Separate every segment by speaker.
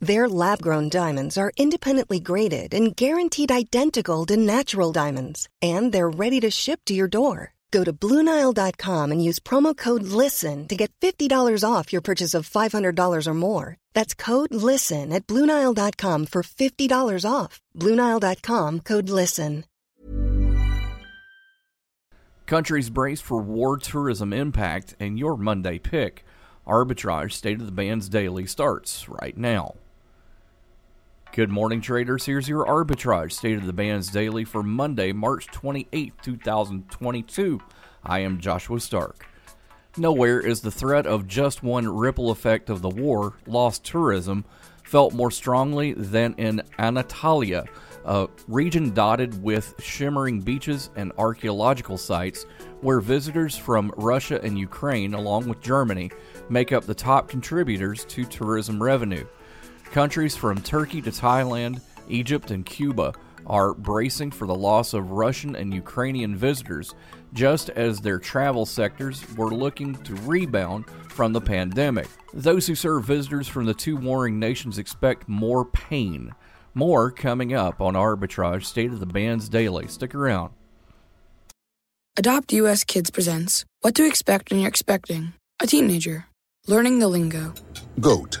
Speaker 1: Their lab grown diamonds are independently graded and guaranteed identical to natural diamonds, and they're ready to ship to your door. Go to BlueNile.com and use promo code LISTEN to get $50 off your purchase of $500 or more. That's code LISTEN at BlueNile.com for $50 off. BlueNile.com code LISTEN.
Speaker 2: Countries brace for war tourism impact, and your Monday pick. Arbitrage State of the Bands Daily starts right now. Good morning, traders. Here's your arbitrage state of the bands daily for Monday, March 28, 2022. I am Joshua Stark. Nowhere is the threat of just one ripple effect of the war, lost tourism, felt more strongly than in Antalya, a region dotted with shimmering beaches and archaeological sites where visitors from Russia and Ukraine, along with Germany, make up the top contributors to tourism revenue. Countries from Turkey to Thailand, Egypt, and Cuba are bracing for the loss of Russian and Ukrainian visitors, just as their travel sectors were looking to rebound from the pandemic. Those who serve visitors from the two warring nations expect more pain. More coming up on Arbitrage State of the Bands Daily. Stick around.
Speaker 3: Adopt US Kids presents What to Expect When You're Expecting a Teenager. Learning the Lingo.
Speaker 4: GOAT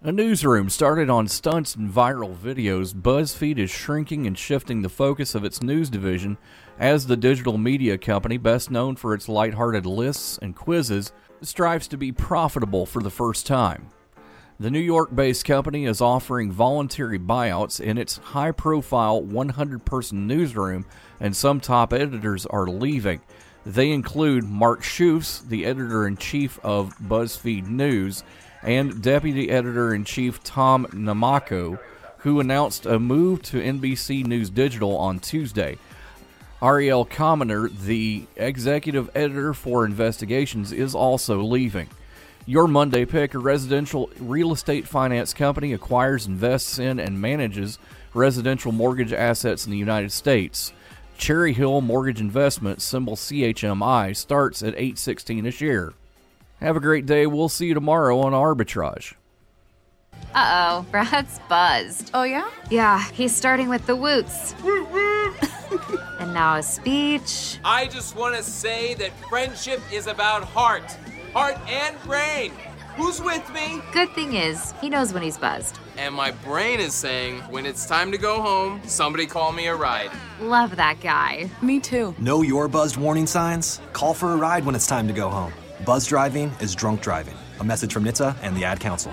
Speaker 2: A newsroom started on stunts and viral videos, BuzzFeed is shrinking and shifting the focus of its news division as the digital media company, best known for its lighthearted lists and quizzes, strives to be profitable for the first time. The New York based company is offering voluntary buyouts in its high profile 100 person newsroom, and some top editors are leaving. They include Mark Schoofs, the editor in chief of BuzzFeed News, and Deputy Editor in Chief Tom Namako, who announced a move to NBC News Digital on Tuesday. Ariel Kaminer, the executive editor for investigations, is also leaving. Your Monday pick, a residential real estate finance company, acquires, invests in, and manages residential mortgage assets in the United States. Cherry Hill Mortgage Investment, symbol CHMI, starts at 816 a share. Have a great day. We'll see you tomorrow on Arbitrage.
Speaker 5: Uh oh, Brad's buzzed.
Speaker 6: Oh, yeah?
Speaker 5: Yeah, he's starting with the woots. and now a speech.
Speaker 7: I just want to say that friendship is about heart, heart and brain. Who's with me?
Speaker 5: Good thing is, he knows when he's buzzed.
Speaker 7: And my brain is saying, when it's time to go home, somebody call me a ride.
Speaker 5: Love that guy.
Speaker 6: Me too.
Speaker 8: Know your buzzed warning signs? Call for a ride when it's time to go home. Buzz driving is drunk driving. A message from NHTSA and the Ad Council.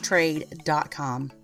Speaker 9: trade.com.